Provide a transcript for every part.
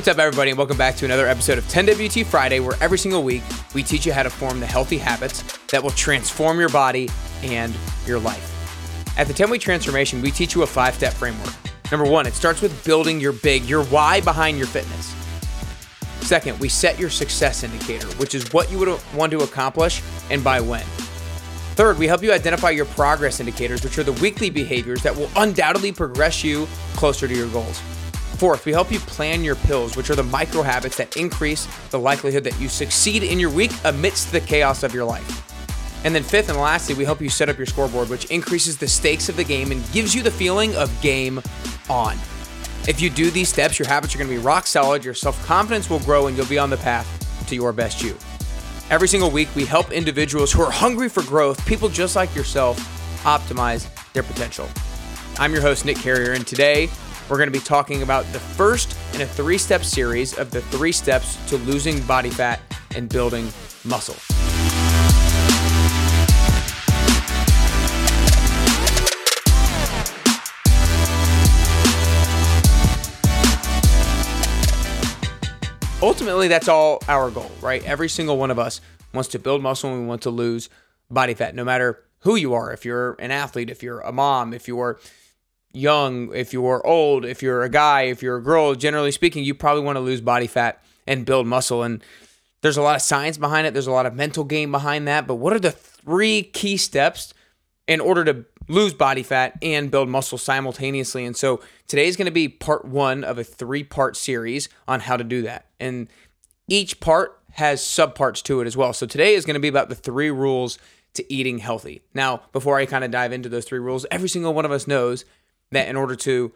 what's up, everybody, and welcome back to another episode of 10WT Friday, where every single week we teach you how to form the healthy habits that will transform your body and your life. At the 10 Week Transformation, we teach you a five step framework. Number one, it starts with building your big, your why behind your fitness. Second, we set your success indicator, which is what you would want to accomplish and by when. Third, we help you identify your progress indicators, which are the weekly behaviors that will undoubtedly progress you closer to your goals. Fourth, we help you plan your pills, which are the micro habits that increase the likelihood that you succeed in your week amidst the chaos of your life. And then fifth and lastly, we help you set up your scoreboard, which increases the stakes of the game and gives you the feeling of game on. If you do these steps, your habits are going to be rock solid, your self confidence will grow, and you'll be on the path to your best you. Every single week, we help individuals who are hungry for growth, people just like yourself, optimize their potential. I'm your host, Nick Carrier, and today we're going to be talking about the first in a three step series of the three steps to losing body fat and building muscle. Ultimately, that's all our goal, right? Every single one of us wants to build muscle and we want to lose body fat, no matter who you are. If you're an athlete, if you're a mom, if you're young, if you're old, if you're a guy, if you're a girl, generally speaking, you probably want to lose body fat and build muscle. And there's a lot of science behind it, there's a lot of mental game behind that. But what are the three key steps in order to lose body fat and build muscle simultaneously? And so today is going to be part one of a three part series on how to do that. And each part has subparts to it as well. So today is going to be about the three rules to eating healthy. Now, before I kind of dive into those three rules, every single one of us knows that in order to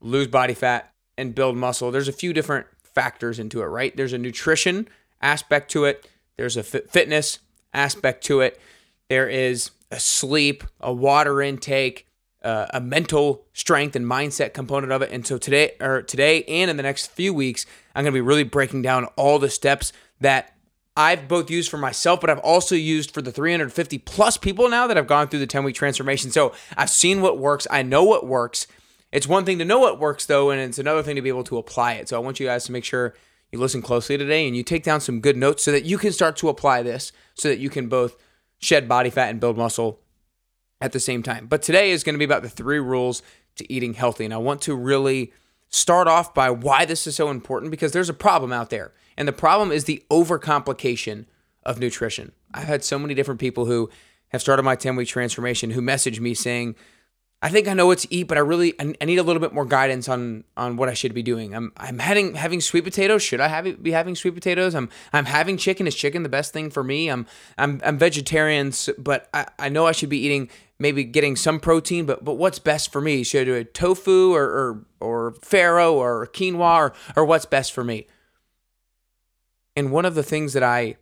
lose body fat and build muscle, there's a few different factors into it, right? There's a nutrition aspect to it, there's a fitness aspect to it, there is a sleep, a water intake, uh, a mental strength and mindset component of it. And so today, or today, and in the next few weeks, I'm going to be really breaking down all the steps that I've both used for myself, but I've also used for the 350 plus people now that have gone through the 10 week transformation. So I've seen what works. I know what works. It's one thing to know what works though, and it's another thing to be able to apply it. So I want you guys to make sure you listen closely today and you take down some good notes so that you can start to apply this so that you can both shed body fat and build muscle at the same time. But today is going to be about the three rules to eating healthy. And I want to really start off by why this is so important because there's a problem out there. And the problem is the overcomplication of nutrition. I've had so many different people who have started my 10 week transformation who message me saying, I think I know what to eat, but I really I need a little bit more guidance on on what I should be doing. I'm I'm having having sweet potatoes. Should I have be having sweet potatoes? I'm I'm having chicken. Is chicken the best thing for me? I'm I'm I'm vegetarian, but I, I know I should be eating maybe getting some protein, but but what's best for me? Should I do a tofu or or, or farro or quinoa or, or what's best for me? And one of the things that I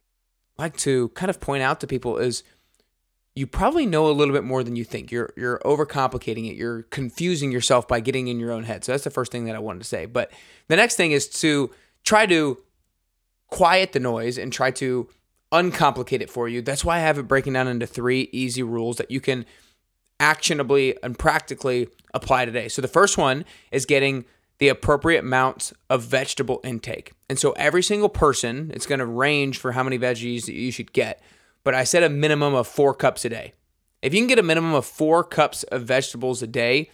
like to kind of point out to people is you probably know a little bit more than you think. You're you're overcomplicating it. You're confusing yourself by getting in your own head. So that's the first thing that I wanted to say. But the next thing is to try to quiet the noise and try to uncomplicate it for you. That's why I have it breaking down into three easy rules that you can actionably and practically apply today. So the first one is getting the appropriate amounts of vegetable intake. And so every single person, it's going to range for how many veggies that you should get. But I said a minimum of four cups a day. If you can get a minimum of four cups of vegetables a day,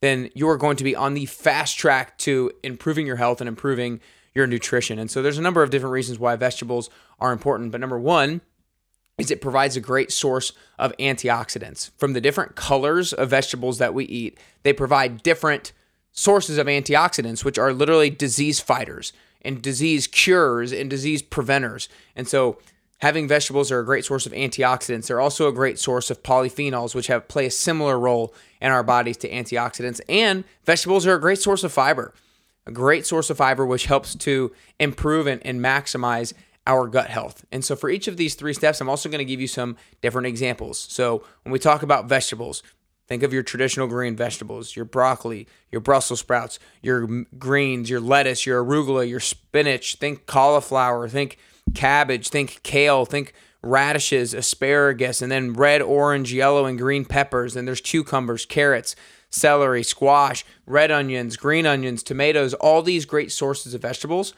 then you are going to be on the fast track to improving your health and improving your nutrition. And so there's a number of different reasons why vegetables are important. But number one, is it provides a great source of antioxidants. From the different colors of vegetables that we eat, they provide different sources of antioxidants, which are literally disease fighters and disease cures and disease preventers. And so having vegetables are a great source of antioxidants. They're also a great source of polyphenols, which have play a similar role in our bodies to antioxidants. And vegetables are a great source of fiber, a great source of fiber, which helps to improve and, and maximize our gut health. And so for each of these three steps, I'm also going to give you some different examples. So when we talk about vegetables, Think of your traditional green vegetables, your broccoli, your Brussels sprouts, your greens, your lettuce, your arugula, your spinach. Think cauliflower, think cabbage, think kale, think radishes, asparagus, and then red, orange, yellow, and green peppers. And there's cucumbers, carrots, celery, squash, red onions, green onions, tomatoes, all these great sources of vegetables.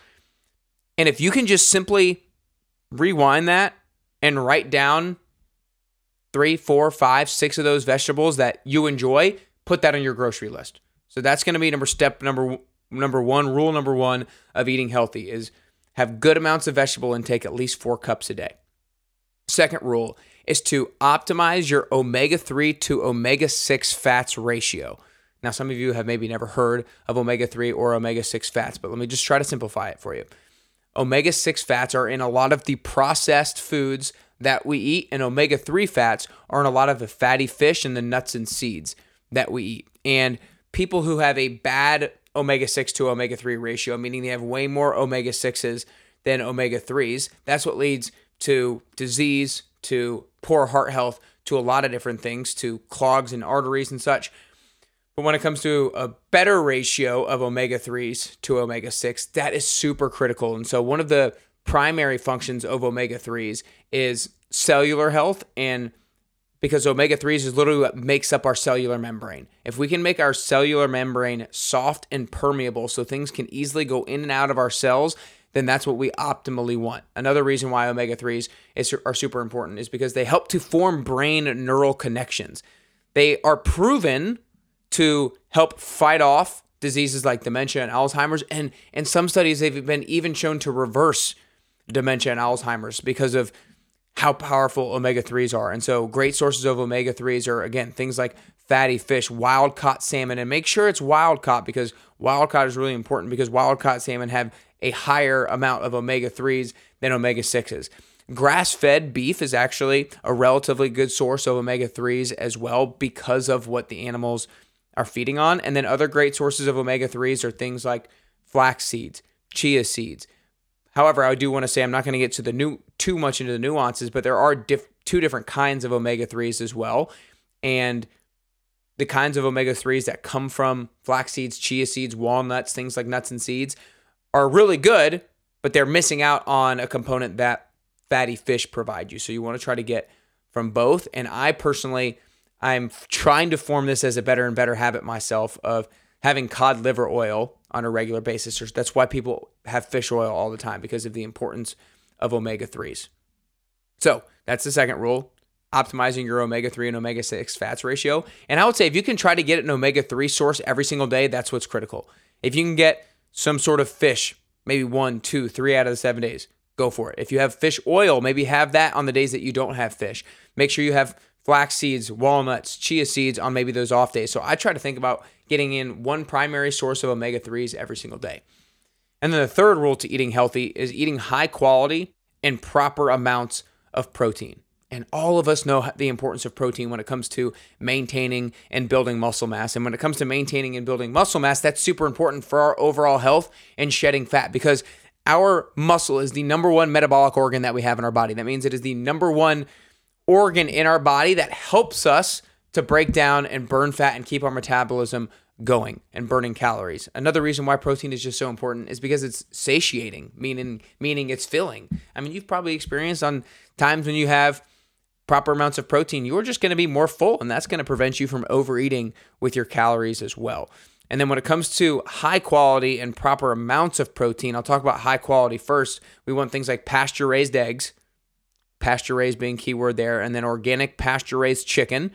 And if you can just simply rewind that and write down three, four, five, six of those vegetables that you enjoy, put that on your grocery list. So that's going to be number step number number one, rule number one of eating healthy is have good amounts of vegetable intake, at least four cups a day. Second rule is to optimize your omega 3 to omega 6 fats ratio. Now, some of you have maybe never heard of omega 3 or omega 6 fats, but let me just try to simplify it for you. Omega 6 fats are in a lot of the processed foods that we eat, and omega 3 fats are in a lot of the fatty fish and the nuts and seeds that we eat. And people who have a bad omega 6 to omega 3 ratio, meaning they have way more omega 6s than omega 3s, that's what leads to disease, to poor heart health, to a lot of different things, to clogs and arteries and such. But when it comes to a better ratio of omega 3s to omega 6, that is super critical. And so, one of the primary functions of omega 3s is cellular health and because omega 3s is literally what makes up our cellular membrane. If we can make our cellular membrane soft and permeable so things can easily go in and out of our cells, then that's what we optimally want. Another reason why omega 3s is, are super important is because they help to form brain neural connections. They are proven to help fight off diseases like dementia and Alzheimer's. And in some studies, they've been even shown to reverse dementia and Alzheimer's because of how powerful omega 3s are. And so, great sources of omega 3s are, again, things like fatty fish, wild caught salmon, and make sure it's wild caught because wild caught is really important because wild caught salmon have a higher amount of omega 3s than omega 6s. Grass fed beef is actually a relatively good source of omega 3s as well because of what the animals are feeding on. And then other great sources of omega 3s are things like flax seeds, chia seeds. However, I do want to say I'm not going to get to the new too much into the nuances, but there are diff- two different kinds of omega 3s as well. And the kinds of omega 3s that come from flax seeds, chia seeds, walnuts, things like nuts and seeds are really good, but they're missing out on a component that fatty fish provide you. So you want to try to get from both. And I personally I'm trying to form this as a better and better habit myself of having cod liver oil on a regular basis. That's why people have fish oil all the time because of the importance of omega 3s. So that's the second rule optimizing your omega 3 and omega 6 fats ratio. And I would say if you can try to get an omega 3 source every single day, that's what's critical. If you can get some sort of fish, maybe one, two, three out of the seven days, go for it. If you have fish oil, maybe have that on the days that you don't have fish. Make sure you have flax seeds, walnuts, chia seeds on maybe those off days. So I try to think about getting in one primary source of omega 3s every single day. And then the third rule to eating healthy is eating high quality and proper amounts of protein. And all of us know the importance of protein when it comes to maintaining and building muscle mass. And when it comes to maintaining and building muscle mass, that's super important for our overall health and shedding fat because our muscle is the number one metabolic organ that we have in our body. That means it is the number one organ in our body that helps us to break down and burn fat and keep our metabolism going and burning calories. Another reason why protein is just so important is because it's satiating, meaning meaning it's filling. I mean, you've probably experienced on times when you have proper amounts of protein, you're just going to be more full and that's going to prevent you from overeating with your calories as well. And then when it comes to high quality and proper amounts of protein, I'll talk about high quality first. We want things like pasture raised eggs, pasture raised being keyword there, and then organic pasture raised chicken.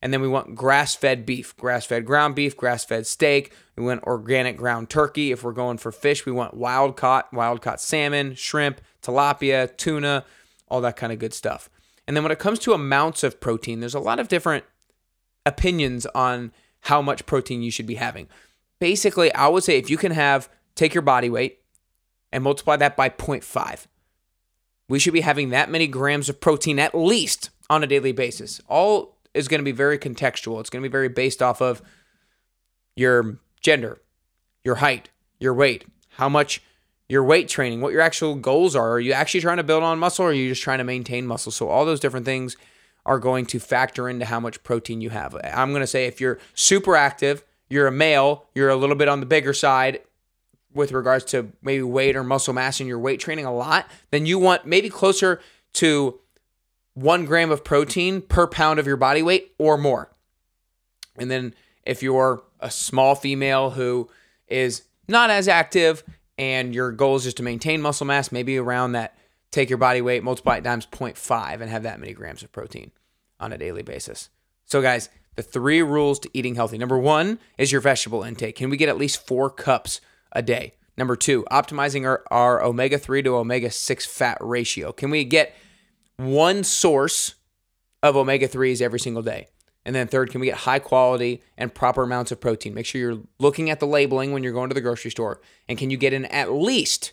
And then we want grass fed beef, grass fed ground beef, grass fed steak. We want organic ground turkey. If we're going for fish, we want wild caught, wild caught salmon, shrimp, tilapia, tuna, all that kind of good stuff. And then when it comes to amounts of protein, there's a lot of different opinions on how much protein you should be having. Basically, I would say if you can have, take your body weight and multiply that by 0.5 we should be having that many grams of protein at least on a daily basis. All is going to be very contextual. It's going to be very based off of your gender, your height, your weight, how much your weight training, what your actual goals are. Are you actually trying to build on muscle or are you just trying to maintain muscle? So, all those different things are going to factor into how much protein you have. I'm going to say if you're super active, you're a male, you're a little bit on the bigger side, with regards to maybe weight or muscle mass and your weight training a lot, then you want maybe closer to one gram of protein per pound of your body weight or more. And then If you're a small female who is not as active and your goal is just to maintain muscle mass, maybe around that, take your body weight, multiply it times 0.5 and have that many grams of protein on a daily basis. So, guys, the three rules to eating healthy. Number one is your vegetable intake. Can we get at least four cups a day? Number two, optimizing our, our omega 3 to omega 6 fat ratio. Can we get one source of omega 3s every single day? And then third, can we get high quality and proper amounts of protein? Make sure you're looking at the labeling when you're going to the grocery store. And can you get in at least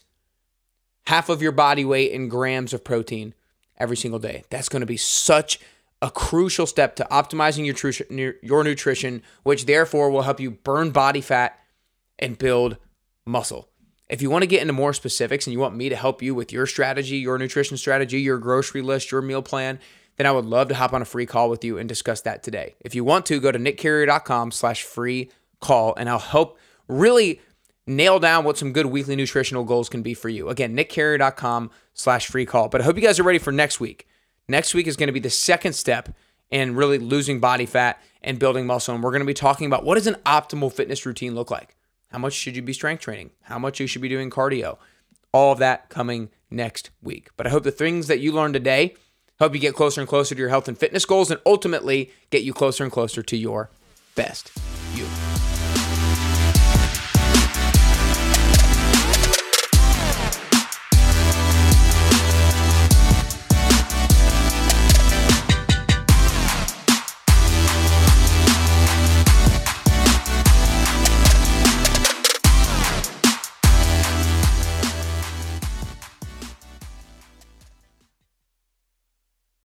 half of your body weight in grams of protein every single day? That's going to be such a crucial step to optimizing your, your nutrition, which therefore will help you burn body fat and build muscle. If you want to get into more specifics and you want me to help you with your strategy, your nutrition strategy, your grocery list, your meal plan, then I would love to hop on a free call with you and discuss that today. If you want to, go to nickcarrier.com slash free call and I'll help really nail down what some good weekly nutritional goals can be for you. Again, nickcarrier.com slash free call. But I hope you guys are ready for next week. Next week is going to be the second step in really losing body fat and building muscle. And we're going to be talking about what does an optimal fitness routine look like? How much should you be strength training? How much you should be doing cardio? All of that coming next week. But I hope the things that you learned today help you get closer and closer to your health and fitness goals, and ultimately get you closer and closer to your best you.